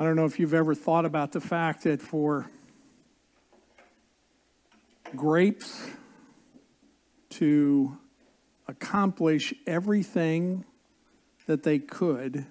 I don't know if you've ever thought about the fact that for grapes to accomplish everything that they could,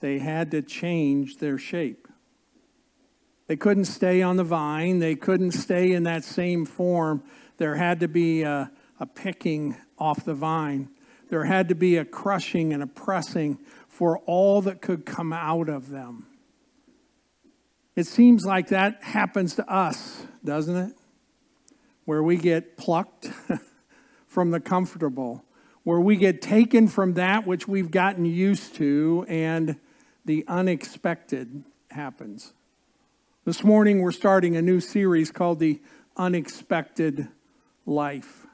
they had to change their shape. They couldn't stay on the vine, they couldn't stay in that same form. There had to be a, a picking off the vine, there had to be a crushing and a pressing for all that could come out of them. It seems like that happens to us, doesn't it? Where we get plucked from the comfortable, where we get taken from that which we've gotten used to, and the unexpected happens. This morning, we're starting a new series called The Unexpected Life.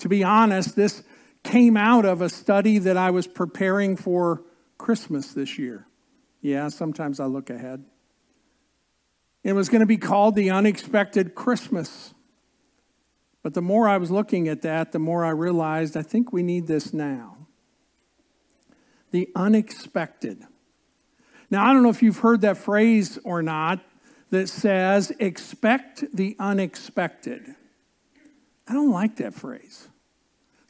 To be honest, this came out of a study that I was preparing for Christmas this year. Yeah, sometimes I look ahead. It was going to be called The Unexpected Christmas. But the more I was looking at that, the more I realized I think we need this now. The unexpected. Now, I don't know if you've heard that phrase or not that says, expect the unexpected. I don't like that phrase.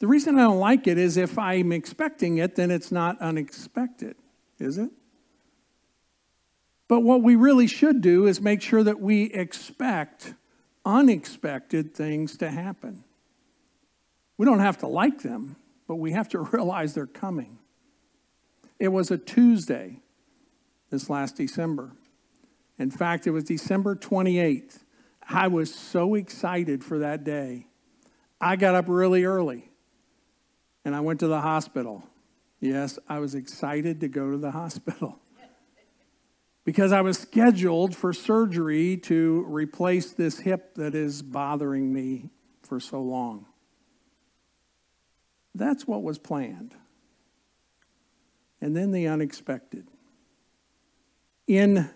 The reason I don't like it is if I'm expecting it, then it's not unexpected, is it? But what we really should do is make sure that we expect unexpected things to happen. We don't have to like them, but we have to realize they're coming. It was a Tuesday this last December. In fact, it was December 28th. I was so excited for that day. I got up really early and I went to the hospital. Yes, I was excited to go to the hospital because I was scheduled for surgery to replace this hip that is bothering me for so long. That's what was planned. And then the unexpected. In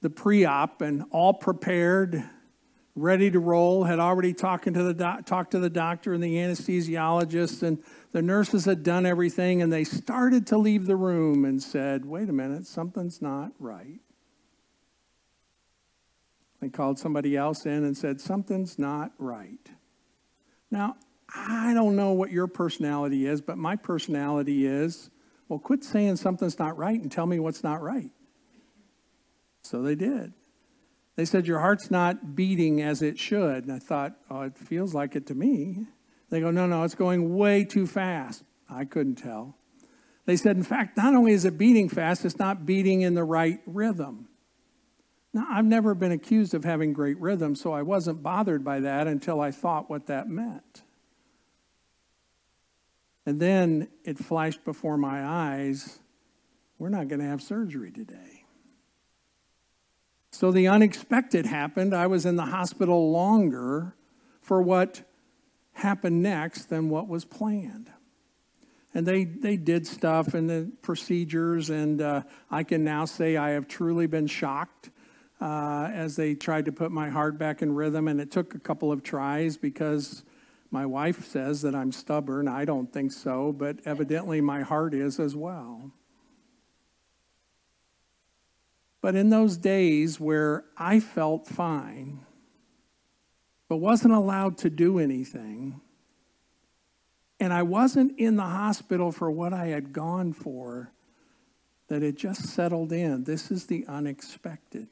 the pre op and all prepared, ready to roll, had already talking to the doc, talked to the doctor and the anesthesiologist, and the nurses had done everything, and they started to leave the room and said, Wait a minute, something's not right. They called somebody else in and said, Something's not right. Now, I don't know what your personality is, but my personality is, well, quit saying something's not right and tell me what's not right. So they did. They said, Your heart's not beating as it should. And I thought, Oh, it feels like it to me. They go, No, no, it's going way too fast. I couldn't tell. They said, In fact, not only is it beating fast, it's not beating in the right rhythm. Now, I've never been accused of having great rhythm, so I wasn't bothered by that until I thought what that meant. And then it flashed before my eyes we're not going to have surgery today. So the unexpected happened. I was in the hospital longer for what happened next than what was planned. And they, they did stuff and the procedures, and uh, I can now say I have truly been shocked uh, as they tried to put my heart back in rhythm. And it took a couple of tries because my wife says that I'm stubborn. I don't think so, but evidently my heart is as well. But in those days where I felt fine, but wasn't allowed to do anything, and I wasn't in the hospital for what I had gone for, that it just settled in. This is the unexpected.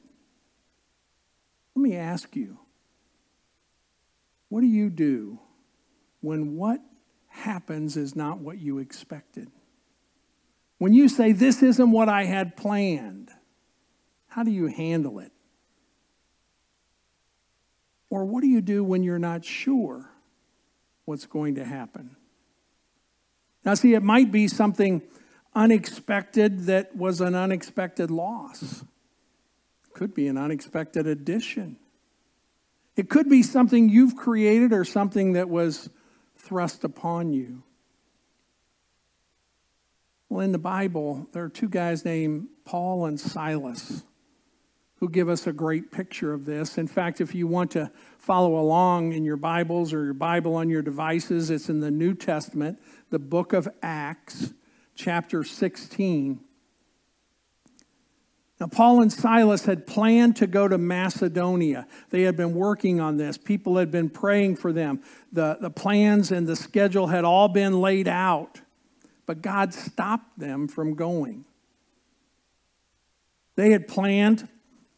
Let me ask you what do you do when what happens is not what you expected? When you say, This isn't what I had planned, how do you handle it? Or what do you do when you're not sure what's going to happen? Now, see, it might be something unexpected that was an unexpected loss. It could be an unexpected addition. It could be something you've created or something that was thrust upon you. Well, in the Bible, there are two guys named Paul and Silas who give us a great picture of this. In fact, if you want to follow along in your Bibles or your Bible on your devices, it's in the New Testament, the book of Acts, chapter 16. Now, Paul and Silas had planned to go to Macedonia. They had been working on this. People had been praying for them. The, the plans and the schedule had all been laid out, but God stopped them from going. They had planned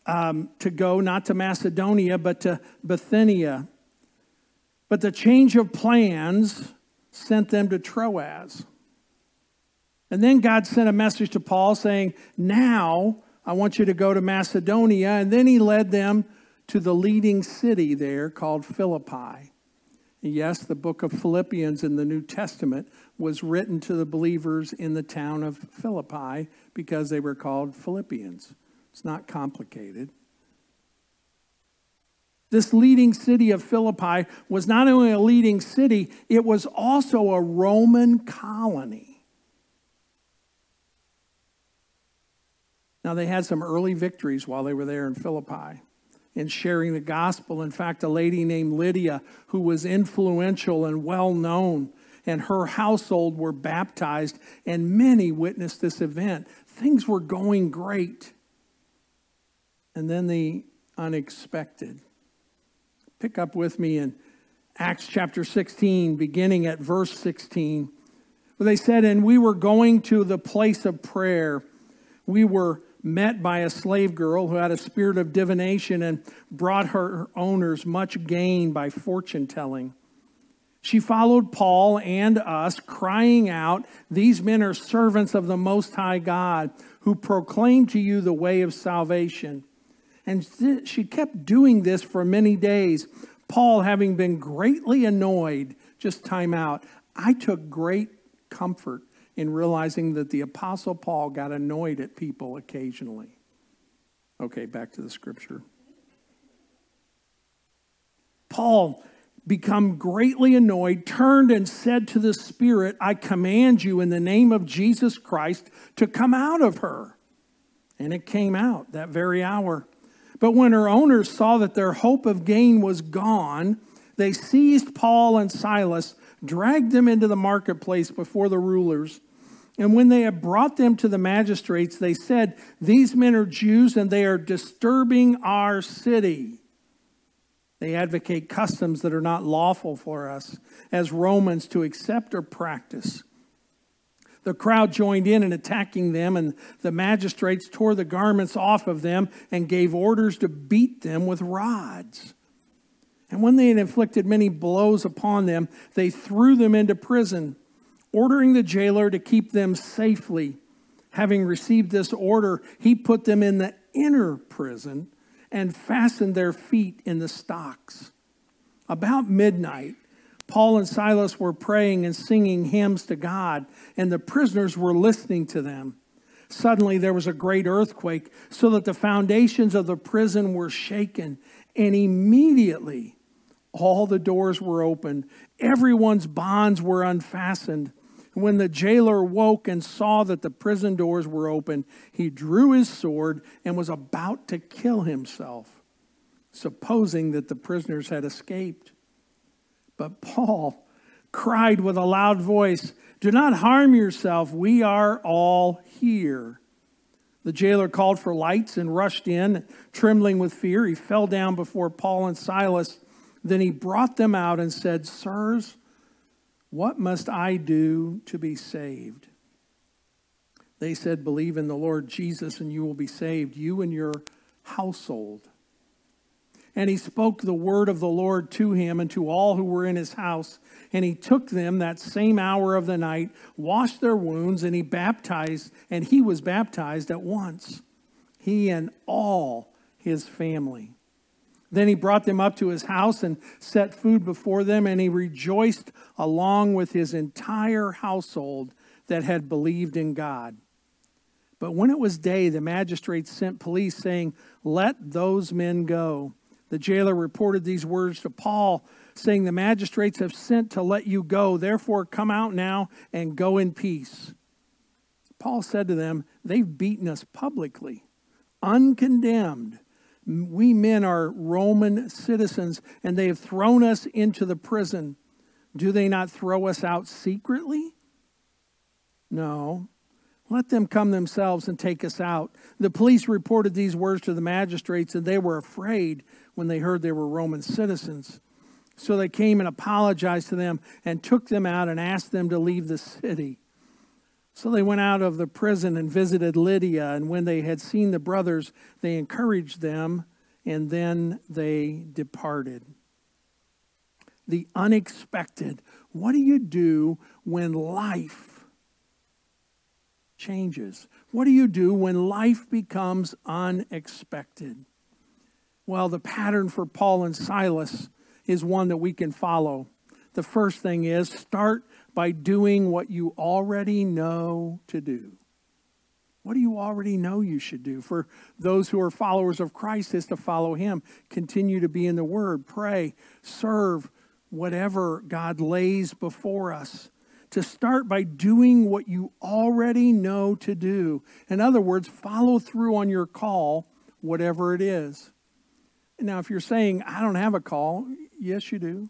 um, to go not to Macedonia, but to Bithynia. But the change of plans sent them to Troas. And then God sent a message to Paul saying, Now, I want you to go to Macedonia. And then he led them to the leading city there called Philippi. And yes, the book of Philippians in the New Testament was written to the believers in the town of Philippi because they were called Philippians. It's not complicated. This leading city of Philippi was not only a leading city, it was also a Roman colony. Now, they had some early victories while they were there in Philippi in sharing the gospel. In fact, a lady named Lydia, who was influential and well known, and her household were baptized, and many witnessed this event. Things were going great. And then the unexpected. Pick up with me in Acts chapter 16, beginning at verse 16, where they said, And we were going to the place of prayer. We were met by a slave girl who had a spirit of divination and brought her owners much gain by fortune telling. She followed Paul and us, crying out, These men are servants of the Most High God, who proclaim to you the way of salvation. And she kept doing this for many days. Paul, having been greatly annoyed, just time out, I took great comfort in realizing that the Apostle Paul got annoyed at people occasionally. Okay, back to the scripture. Paul, become greatly annoyed, turned and said to the Spirit, I command you in the name of Jesus Christ to come out of her. And it came out that very hour. But when her owners saw that their hope of gain was gone, they seized Paul and Silas dragged them into the marketplace before the rulers. And when they had brought them to the magistrates, they said, These men are Jews and they are disturbing our city. They advocate customs that are not lawful for us as Romans to accept or practice. The crowd joined in in attacking them, and the magistrates tore the garments off of them and gave orders to beat them with rods. And when they had inflicted many blows upon them, they threw them into prison, ordering the jailer to keep them safely. Having received this order, he put them in the inner prison and fastened their feet in the stocks. About midnight, Paul and Silas were praying and singing hymns to God, and the prisoners were listening to them. Suddenly there was a great earthquake, so that the foundations of the prison were shaken, and immediately all the doors were opened, everyone's bonds were unfastened. When the jailer woke and saw that the prison doors were open, he drew his sword and was about to kill himself, supposing that the prisoners had escaped. But Paul cried with a loud voice, Do not harm yourself, we are all here. The jailer called for lights and rushed in, trembling with fear. He fell down before Paul and Silas then he brought them out and said, Sirs, what must I do to be saved? They said, Believe in the Lord Jesus and you will be saved, you and your household. And he spoke the word of the Lord to him and to all who were in his house. And he took them that same hour of the night, washed their wounds, and he baptized, and he was baptized at once, he and all his family. Then he brought them up to his house and set food before them, and he rejoiced along with his entire household that had believed in God. But when it was day, the magistrates sent police saying, Let those men go. The jailer reported these words to Paul, saying, The magistrates have sent to let you go. Therefore, come out now and go in peace. Paul said to them, They've beaten us publicly, uncondemned we men are Roman citizens and they have thrown us into the prison. Do they not throw us out secretly? No. Let them come themselves and take us out. The police reported these words to the magistrates, and they were afraid when they heard they were Roman citizens. So they came and apologized to them and took them out and asked them to leave the city. So they went out of the prison and visited Lydia, and when they had seen the brothers, they encouraged them, and then they departed. The unexpected. What do you do when life changes. What do you do when life becomes unexpected? Well, the pattern for Paul and Silas is one that we can follow. The first thing is start by doing what you already know to do. What do you already know you should do? For those who are followers of Christ, is to follow Him. Continue to be in the Word, pray, serve, whatever God lays before us to start by doing what you already know to do. In other words, follow through on your call, whatever it is. Now, if you're saying, I don't have a call, yes, you do.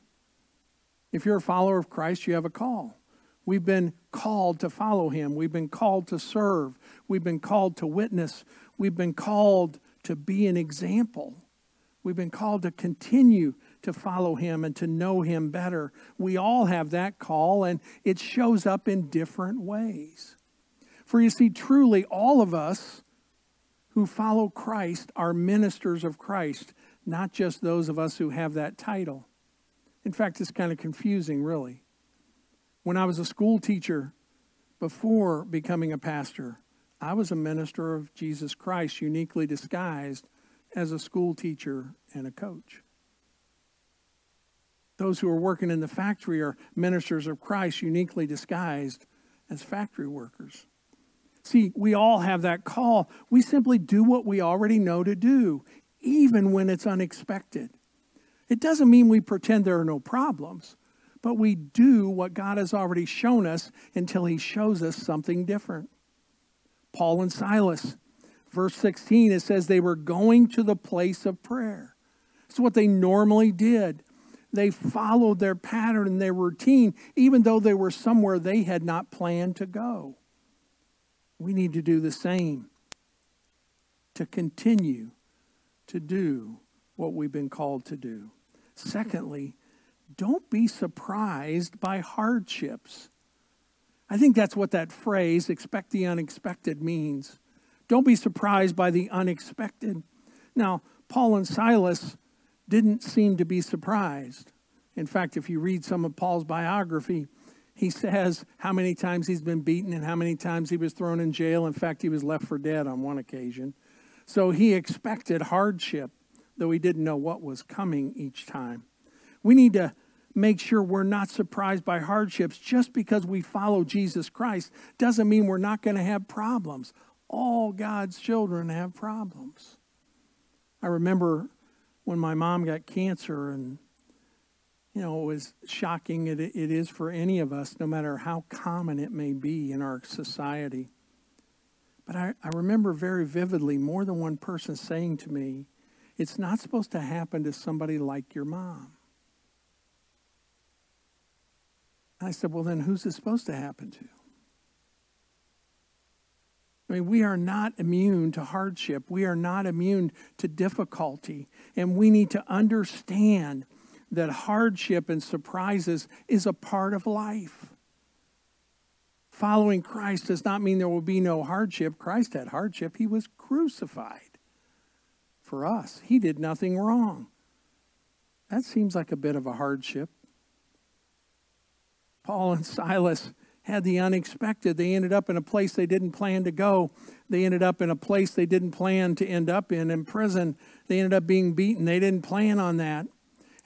If you're a follower of Christ, you have a call. We've been called to follow him. We've been called to serve. We've been called to witness. We've been called to be an example. We've been called to continue to follow him and to know him better. We all have that call, and it shows up in different ways. For you see, truly, all of us who follow Christ are ministers of Christ, not just those of us who have that title. In fact, it's kind of confusing, really. When I was a school teacher before becoming a pastor, I was a minister of Jesus Christ, uniquely disguised as a school teacher and a coach. Those who are working in the factory are ministers of Christ, uniquely disguised as factory workers. See, we all have that call. We simply do what we already know to do, even when it's unexpected. It doesn't mean we pretend there are no problems, but we do what God has already shown us until He shows us something different. Paul and Silas, verse 16, it says they were going to the place of prayer. It's what they normally did. They followed their pattern and their routine, even though they were somewhere they had not planned to go. We need to do the same to continue to do what we've been called to do. Secondly, don't be surprised by hardships. I think that's what that phrase, expect the unexpected, means. Don't be surprised by the unexpected. Now, Paul and Silas didn't seem to be surprised. In fact, if you read some of Paul's biography, he says how many times he's been beaten and how many times he was thrown in jail. In fact, he was left for dead on one occasion. So he expected hardship, though he didn't know what was coming each time. We need to make sure we're not surprised by hardships just because we follow Jesus Christ doesn't mean we're not going to have problems. All God's children have problems. I remember when my mom got cancer and you know, it was shocking it, it is for any of us, no matter how common it may be in our society. But I, I remember very vividly more than one person saying to me, it's not supposed to happen to somebody like your mom. I said, well, then who's it supposed to happen to? I mean, we are not immune to hardship. We are not immune to difficulty. And we need to understand that hardship and surprises is a part of life. Following Christ does not mean there will be no hardship. Christ had hardship, he was crucified for us. He did nothing wrong. That seems like a bit of a hardship. Paul and Silas had the unexpected. They ended up in a place they didn't plan to go. They ended up in a place they didn't plan to end up in, in prison. They ended up being beaten. They didn't plan on that.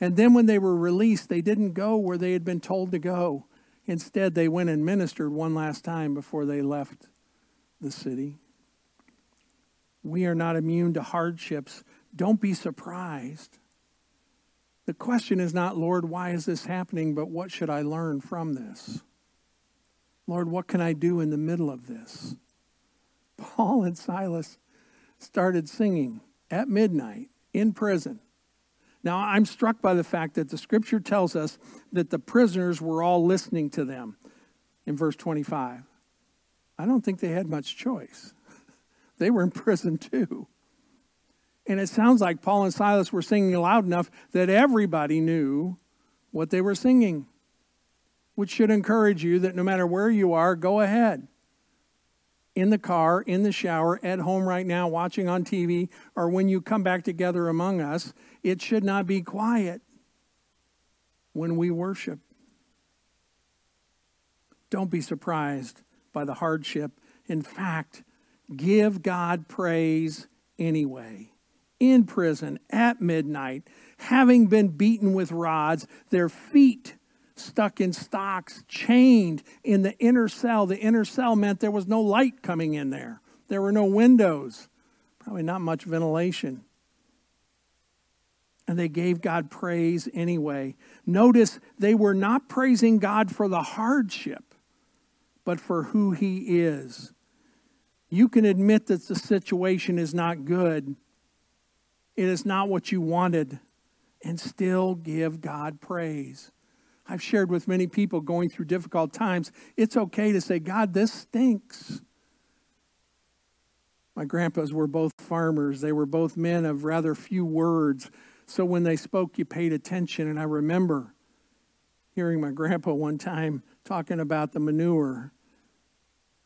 And then when they were released, they didn't go where they had been told to go. Instead, they went and ministered one last time before they left the city. We are not immune to hardships. Don't be surprised. The question is not, Lord, why is this happening, but what should I learn from this? Lord, what can I do in the middle of this? Paul and Silas started singing at midnight in prison. Now, I'm struck by the fact that the scripture tells us that the prisoners were all listening to them in verse 25. I don't think they had much choice. They were in prison too. And it sounds like Paul and Silas were singing loud enough that everybody knew what they were singing, which should encourage you that no matter where you are, go ahead. In the car, in the shower, at home right now, watching on TV, or when you come back together among us, it should not be quiet when we worship. Don't be surprised by the hardship. In fact, give God praise anyway. In prison, at midnight, having been beaten with rods, their feet stuck in stocks, chained in the inner cell. The inner cell meant there was no light coming in there, there were no windows, probably not much ventilation. And they gave God praise anyway. Notice they were not praising God for the hardship, but for who He is. You can admit that the situation is not good, it is not what you wanted, and still give God praise. I've shared with many people going through difficult times, it's okay to say, God, this stinks. My grandpas were both farmers. They were both men of rather few words. So when they spoke, you paid attention. And I remember hearing my grandpa one time talking about the manure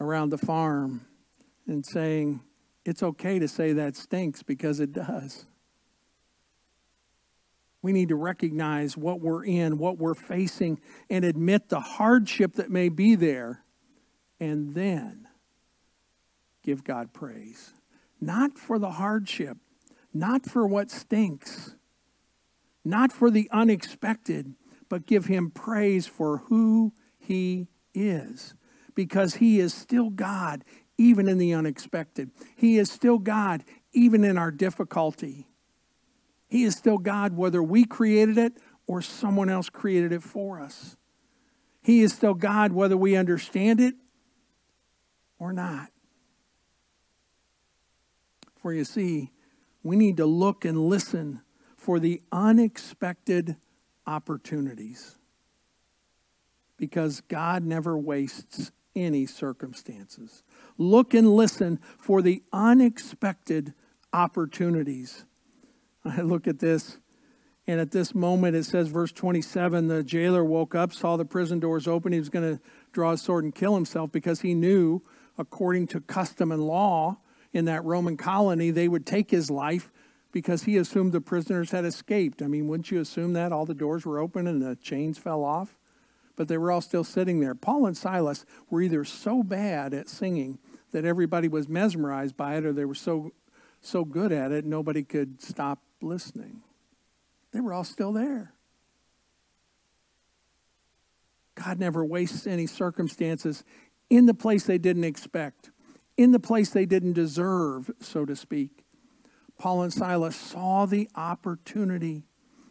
around the farm and saying, it's okay to say that stinks because it does. We need to recognize what we're in, what we're facing, and admit the hardship that may be there, and then give God praise. Not for the hardship, not for what stinks, not for the unexpected, but give Him praise for who He is. Because He is still God, even in the unexpected. He is still God, even in our difficulty. He is still God whether we created it or someone else created it for us. He is still God whether we understand it or not. For you see, we need to look and listen for the unexpected opportunities because God never wastes any circumstances. Look and listen for the unexpected opportunities. I look at this, and at this moment it says, verse 27 the jailer woke up, saw the prison doors open. He was going to draw his sword and kill himself because he knew, according to custom and law in that Roman colony, they would take his life because he assumed the prisoners had escaped. I mean, wouldn't you assume that? All the doors were open and the chains fell off? But they were all still sitting there. Paul and Silas were either so bad at singing that everybody was mesmerized by it, or they were so so good at it nobody could stop listening. They were all still there. God never wastes any circumstances in the place they didn't expect, in the place they didn't deserve, so to speak. Paul and Silas saw the opportunity.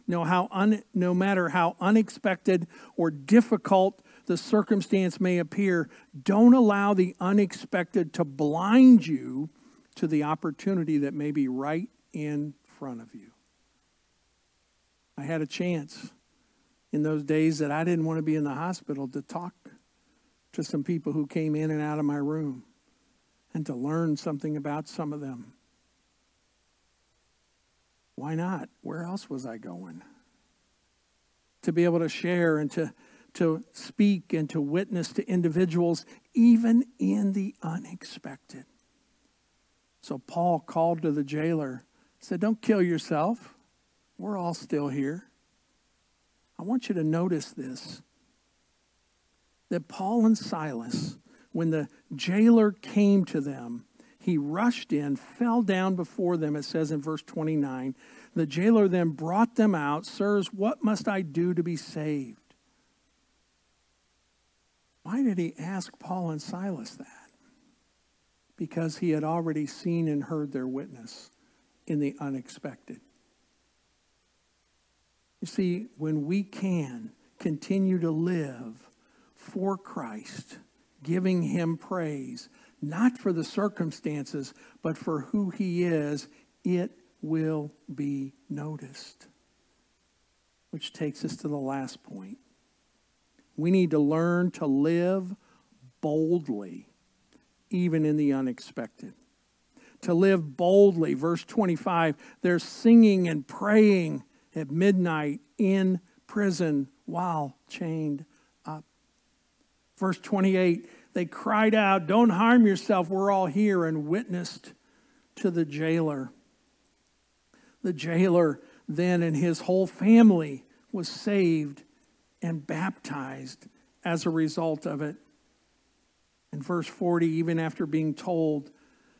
No, how un, no matter how unexpected or difficult the circumstance may appear, don't allow the unexpected to blind you to the opportunity that may be right in front of you. I had a chance in those days that I didn't want to be in the hospital to talk to some people who came in and out of my room and to learn something about some of them. Why not? Where else was I going? To be able to share and to, to speak and to witness to individuals, even in the unexpected. So Paul called to the jailer, said, Don't kill yourself. We're all still here. I want you to notice this that Paul and Silas, when the jailer came to them, he rushed in, fell down before them, it says in verse 29. The jailer then brought them out. Sirs, what must I do to be saved? Why did he ask Paul and Silas that? because he had already seen and heard their witness in the unexpected. You see, when we can continue to live for Christ, giving him praise, not for the circumstances, but for who he is, it will be noticed. Which takes us to the last point. We need to learn to live boldly even in the unexpected. To live boldly, verse 25, they're singing and praying at midnight in prison while chained up. Verse 28, they cried out, Don't harm yourself, we're all here, and witnessed to the jailer. The jailer then and his whole family was saved and baptized as a result of it. In verse 40, even after being told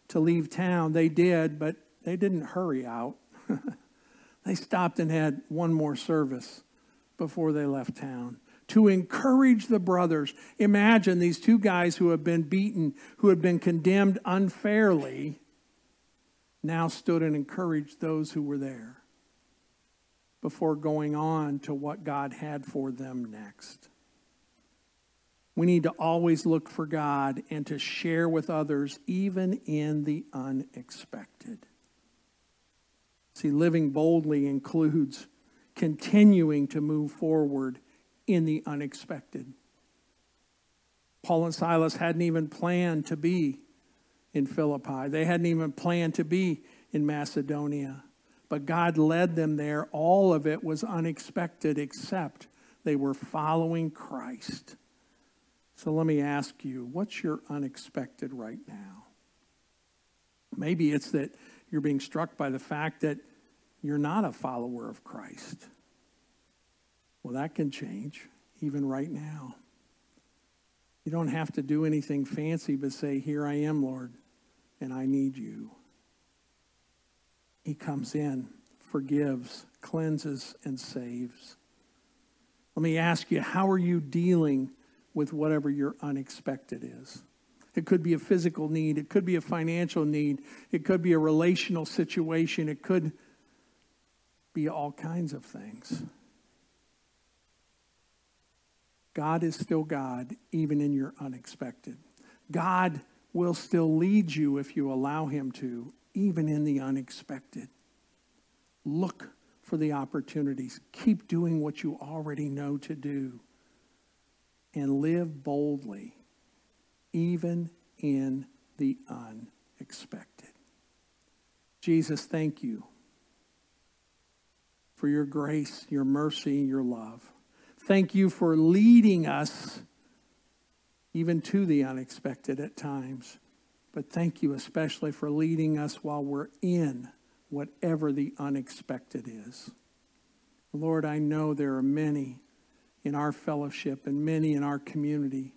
to leave town, they did, but they didn't hurry out. they stopped and had one more service before they left town to encourage the brothers. Imagine these two guys who have been beaten, who have been condemned unfairly, now stood and encouraged those who were there before going on to what God had for them next. We need to always look for God and to share with others, even in the unexpected. See, living boldly includes continuing to move forward in the unexpected. Paul and Silas hadn't even planned to be in Philippi, they hadn't even planned to be in Macedonia. But God led them there. All of it was unexpected, except they were following Christ. So let me ask you what's your unexpected right now? Maybe it's that you're being struck by the fact that you're not a follower of Christ. Well, that can change even right now. You don't have to do anything fancy but say, Here I am, Lord, and I need you. He comes in, forgives, cleanses, and saves. Let me ask you, how are you dealing with whatever your unexpected is? It could be a physical need, it could be a financial need, it could be a relational situation, it could be all kinds of things. God is still God, even in your unexpected. God will still lead you if you allow Him to, even in the unexpected. Look for the opportunities. Keep doing what you already know to do. And live boldly, even in the unexpected. Jesus, thank you for your grace, your mercy, your love. Thank you for leading us even to the unexpected at times. But thank you especially for leading us while we're in whatever the unexpected is. Lord, I know there are many in our fellowship and many in our community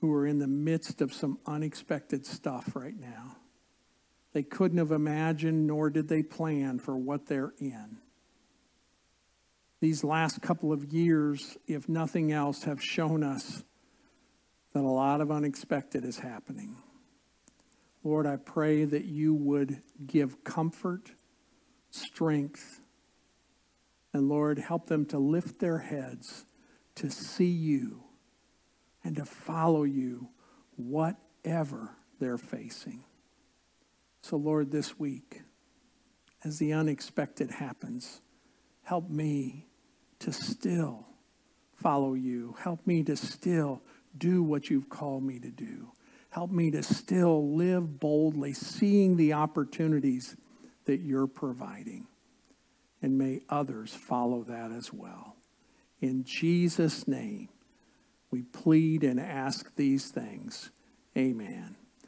who are in the midst of some unexpected stuff right now. They couldn't have imagined, nor did they plan for what they're in. These last couple of years, if nothing else, have shown us that a lot of unexpected is happening. Lord, I pray that you would give comfort, strength, and Lord, help them to lift their heads to see you and to follow you, whatever they're facing. So, Lord, this week, as the unexpected happens, help me to still follow you. Help me to still do what you've called me to do. Help me to still live boldly, seeing the opportunities that you're providing. And may others follow that as well. In Jesus' name, we plead and ask these things. Amen.